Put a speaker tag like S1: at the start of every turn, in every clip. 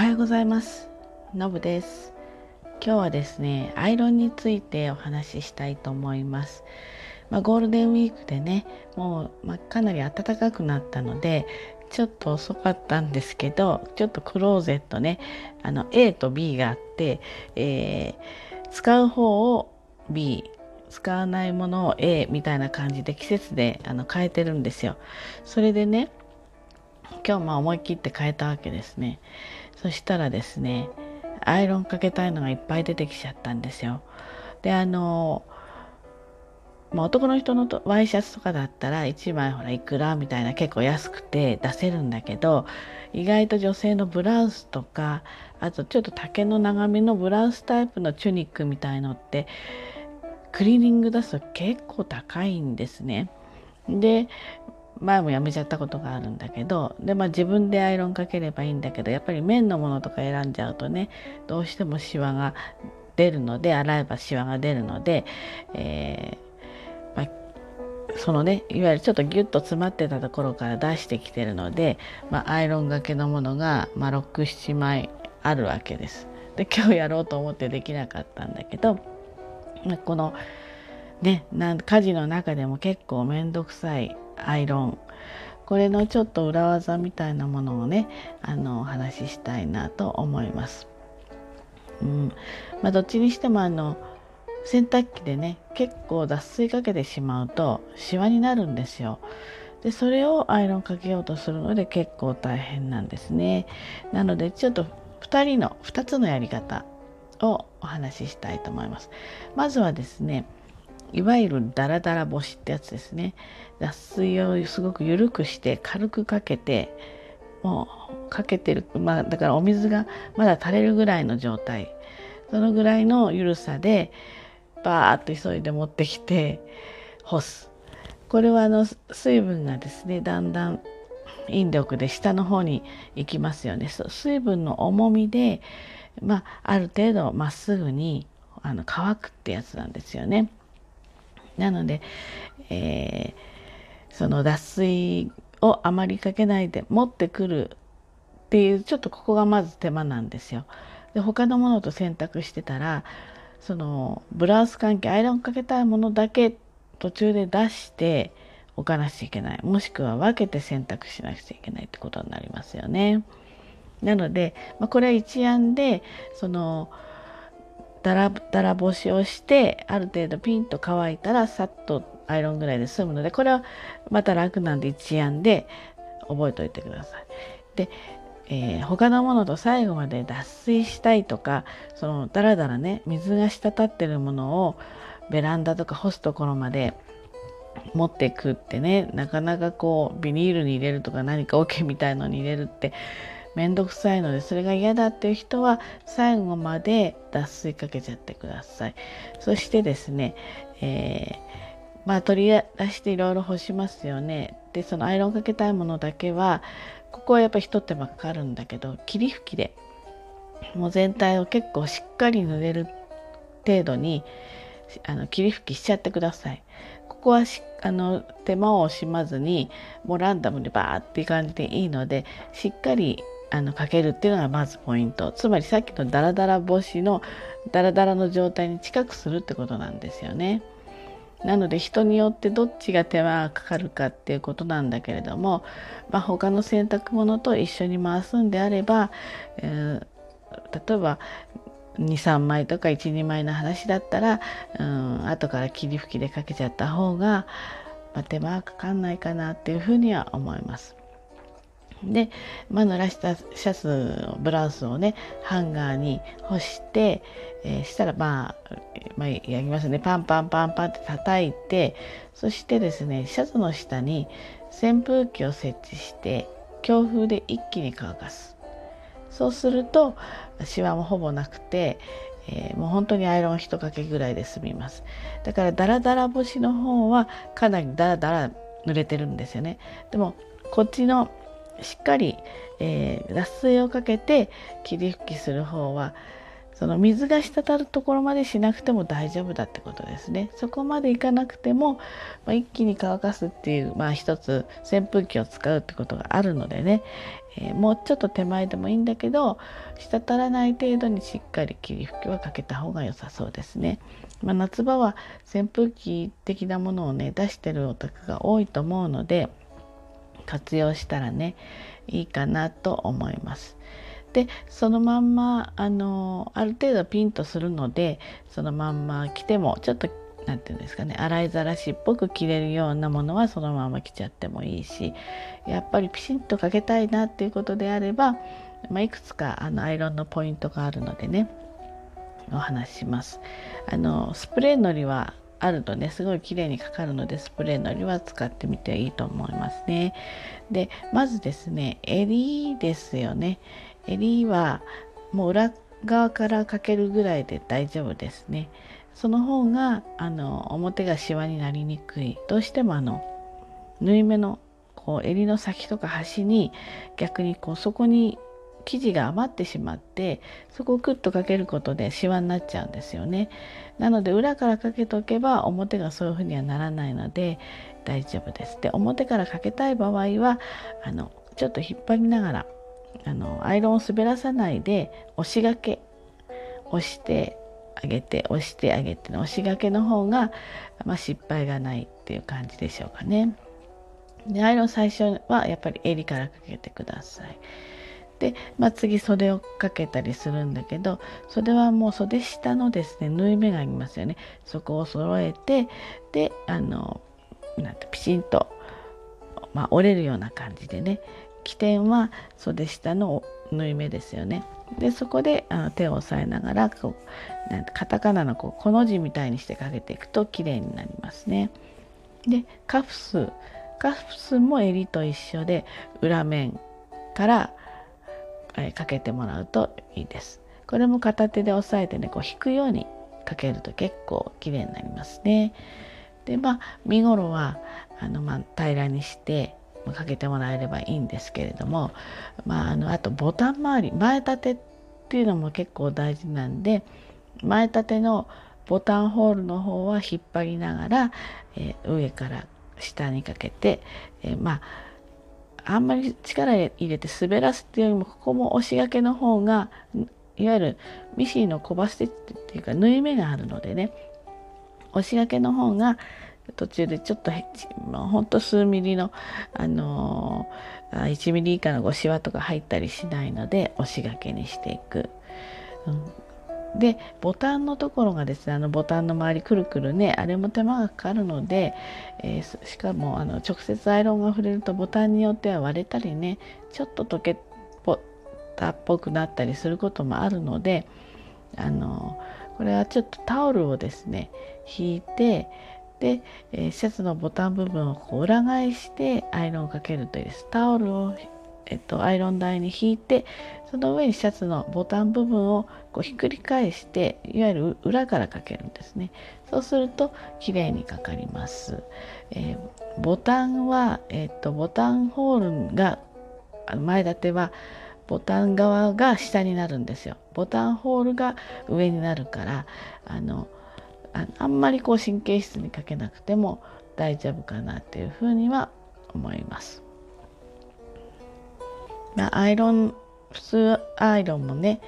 S1: はようございますのぶです今日はですねアイロンについてお話ししたいと思いますまあ、ゴールデンウィークでねもう、まあ、かなり暖かくなったのでちょっと遅かったんですけどちょっとクローゼットねあの A と B があって、えー、使う方を B 使わないものを A みたいな感じで季節であの変えてるんですよ。それでね今日まあ思い切って変えたわけですね。そしたらですねアイロンかけたいのがいっぱい出てきちゃったんですよ。であのまあ、男の人のワイシャツとかだったら1枚ほらいくらみたいな結構安くて出せるんだけど意外と女性のブラウスとかあとちょっと丈の長めのブラウスタイプのチュニックみたいのってクリーニング出すと結構高いんですね。で前もやめちゃったことがあるんだけどで、まあ、自分でアイロンかければいいんだけどやっぱり綿のものとか選んじゃうとねどうしてもシワが出るので洗えばシワが出るので、えー、まあ、そのねいわゆるちょっとギュッと詰まってたところから出してきてるので、まあ、アイロンがけのものが、まあ、67枚あるわけです。で今日やろうと思ってできなかったんだけどまこのね家事の中でも結構面倒くさいアイロンこれのちょっと裏技みたいなものをねあのお話ししたいなと思います。うんまあ、どっちにしてもあの洗濯機でね結構脱水かけてしまうとシワになるんですよ。でそれをアイロンかけようとするので結構大変なんですね。なのでちょっと2人の2つのやり方をお話ししたいと思います。まずはですねいわゆるダラダラ干しってやつですね。脱水をすごく緩くして軽くかけてもうかけてる。まあだからお水がまだ垂れるぐらいの状態。そのぐらいの緩さでバーッと急いで持ってきて干す。これはあの水分がですねだんだん引力で下の方に行きますよね。水分の重みでまあある程度まっすぐにあの乾くってやつなんですよね。なので、えー、その脱水をあまりかけないで持ってくるっていうちょっとここがまず手間なんですよ。で他のものと選択してたらそのブラウス関係アイロンかけたいものだけ途中で出して置かなくちゃいけないもしくは分けて選択しなくちゃいけないってことになりますよね。なので、まあ、これは一案でそのだらだら干しをしてある程度ピンと乾いたらさっとアイロンぐらいで済むのでこれはまた楽なんで一案で覚えておいてください。で、えー、他のものと最後まで脱水したいとかそのだらだらね水が滴ってるものをベランダとか干すところまで持っていくってねなかなかこうビニールに入れるとか何か桶みたいのに入れるって面倒くさいのでそれが嫌だっていう人は最後まで脱水かけちゃってくださいそしてですね、えー、まあ取り出していろいろ干しますよねでそのアイロンかけたいものだけはここはやっぱ一手間かかるんだけど霧吹きでもう全体を結構しっかり塗れる程度にあの霧吹きしちゃってください。ここはあの手間を惜しまずにもうランダムでバーっていう感じでいいのでしっかりあのかけるっていうのがまずポイントつまりさっきのダラダラ干しのダラダラの状態に近くするってことなんですよね。なので人によってどっちが手間がかかるかっていうことなんだけれども、まあ、他の洗濯物と一緒に回すんであれば、えー、例えば23枚とか12枚の話だったら、うん、後から霧吹きでかけちゃった方が、まあ、手間かかんないかなっていうふうには思います。で、まあ、濡らしたシャツブラウスをねハンガーに干して、えー、したらまあ、まあ、やりますね。パンパンパンパンって叩いてそしてですねシャツの下に扇風機を設置して強風で一気に乾かす。そうするとシワもほぼなくて、えー、もう本当にアイロン一かけぐらいで済みます。だからダラダラ干しの方はかなりダラダラ濡れてるんですよね。でもこっちのしっかり、えー、脱水をかけて霧吹きする方はその水が滴るところまでしなくても大丈夫だってことですねそこまでいかなくても、まあ、一気に乾かすっていう、まあ、一つ扇風機を使うってことがあるのでね、えー、もうちょっと手前でもいいんだけど滴らない程度にしっかり霧吹きはかけた方が良さそうですね。まあ、夏場は扇風機的なものをね出してるお宅が多いと思うので活用したらねいいかなと思います。でそのまんまあのある程度ピンとするのでそのまんま着てもちょっと何て言うんですかね洗いざらしっぽく着れるようなものはそのまま着ちゃってもいいしやっぱりピシッとかけたいなっていうことであれば、まあ、いくつかあのアイロンのポイントがあるのでねお話しします。あのスプレーのりはあるとねすごい綺麗にかかるのでスプレーのりは使ってみていいと思いますね。でまずですね襟ですよね。襟はもう裏側からかけるぐらいで大丈夫ですね。その方があの表がシワになりにくい。どうしてもあの縫い目のこう襟の先とか端に逆にこうそこに生地が余ってしまってそこをクッとかけることでシワになっちゃうんですよね。なので裏からかけておけば表がそういうふうにはならないので大丈夫です。で表からかけたい場合はあのちょっと引っ張りながらあのアイロンを滑らさないで押しがけ押してあげて押してあげての押しがけの方が、まあ、失敗がないっていう感じでしょうかね。でアイロン最初はやっぱり襟からかけてください。で、まあ、次袖をかけたりするんだけど袖はもう袖下のですね縫い目がありますよねそこを揃えてであのなんてピシンと、まあ、折れるような感じでね起点は袖下の縫い目ですよね。でそこであの手を押さえながらこうなんカタカナのこうこの字みたいにしてかけていくと綺麗になりますね。でカフスカフスも襟と一緒で裏面から、え、かけてもらうといいです。これも片手で押さえてねこう引くようにかけると結構綺麗になりますね。でまあ身ごろはあの、まあ、平らにしてかけてもらえればいいんですけれども、まあ、あのあとボタン周り前立てっていうのも結構大事なんで前立てのボタンホールの方は引っ張りながら、えー、上から下にかけて、えー、まああんまり力入れて滑らすっていうよりもここも押しがけの方がいわゆるミシンのコバステっていうか縫い目があるのでね押しがけの方が途中でちょっとほんと数ミリの、あのー、1ミリ以下のごしわとか入ったりしないので押しがけにしていく。うん、でボタンのところがですねあのボタンの周りくるくるねあれも手間がかかるので、えー、しかもあの直接アイロンが触れるとボタンによっては割れたりねちょっと溶けたっぽくなったりすることもあるのであのこれはちょっとタオルをですね引いてで、えー、シャツのボタン部分をこう裏返してアイロンをかけるといいです。タオルを、えっと、アイロン台に引いてその上にシャツのボタン部分をこうひっくり返していわゆる裏からかけるんですね。そうすると綺麗にかかります。えー、ボタンは、えっと、ボタンホールが前立てはボタン側が下になるんですよ。ボタンホールが上になるからあのああんまりこう神経質にかけなくても大丈夫かなっていうふうには思います。まあ、アイロン普通アイロンもね、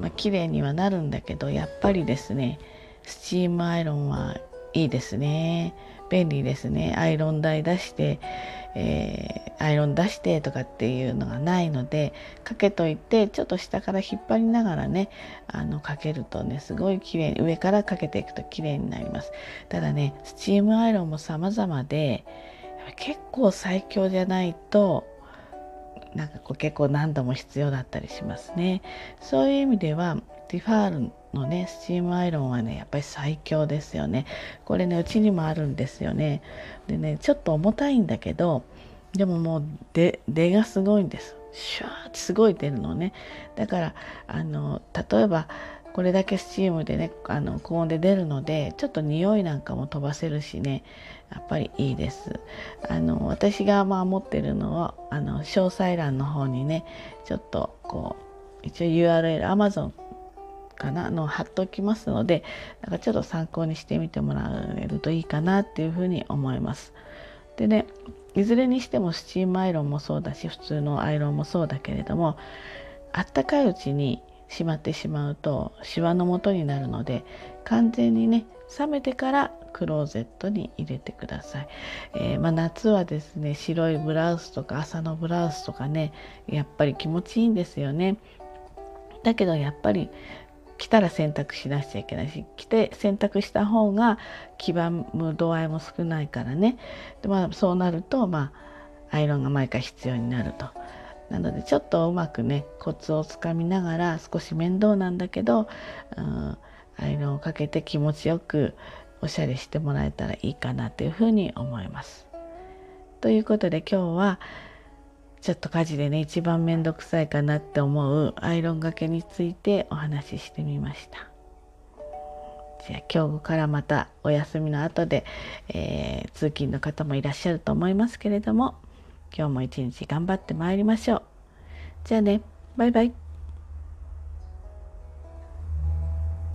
S1: まあ綺麗にはなるんだけどやっぱりですねスチームアイロンはいいですね。便利ですね。アイロン台出してえー、アイロン出してとかっていうのがないのでかけといてちょっと下から引っ張りながらねあのかけるとねすごい綺麗に上からかけていくと綺麗になります。ただねスチームアイロンも様々で結構最強じゃないとなんかこう結構何度も必要だったりしますね。そういう意味ではティファールのねスチームアイロンはねやっぱり最強ですよね。これねうちにもあるんですよね。でねちょっと重たいんだけどでももう出がすごいんです。シュワーってすごい出るのね。だからあの例えばこれだけスチームでねあの高温で出るのでちょっと匂いなんかも飛ばせるしねやっぱりいいですあの私がまあ持ってるのはあの詳細欄の方にねちょっとこう一応 URL Amazon かなの貼っておきますのでなんかちょっと参考にしてみてもらえるといいかなっていうふうに思います。でねいずれにしてもスチームアイロンもそうだし普通のアイロンもそうだけれどもあったかいうちにしまってしまうとシワの元になるので完全にね冷めてからクローゼットに入れてください、えー、まあ、夏はですね白いブラウスとか朝のブラウスとかねやっぱり気持ちいいんですよね。だけどやっぱり着たら洗濯しなくちゃいけないし着て洗濯した方が黄ばむ度合いも少ないからね。で、まあ、そうなると、まあ、アイロンが毎回必要になると。なのでちょっとうまくねコツをつかみながら少し面倒なんだけど、うん、アイロンをかけて気持ちよくおしゃれしてもらえたらいいかなというふうに思います。ということで今日はちょっと家事でね一番面倒くさいかなって思うアイロンがけについてお話ししてみました。じゃあ今日からまたお休みの後で、えー、通勤の方もいらっしゃると思いますけれども今日も一日頑張ってまいりましょう。じゃあねバイバイ。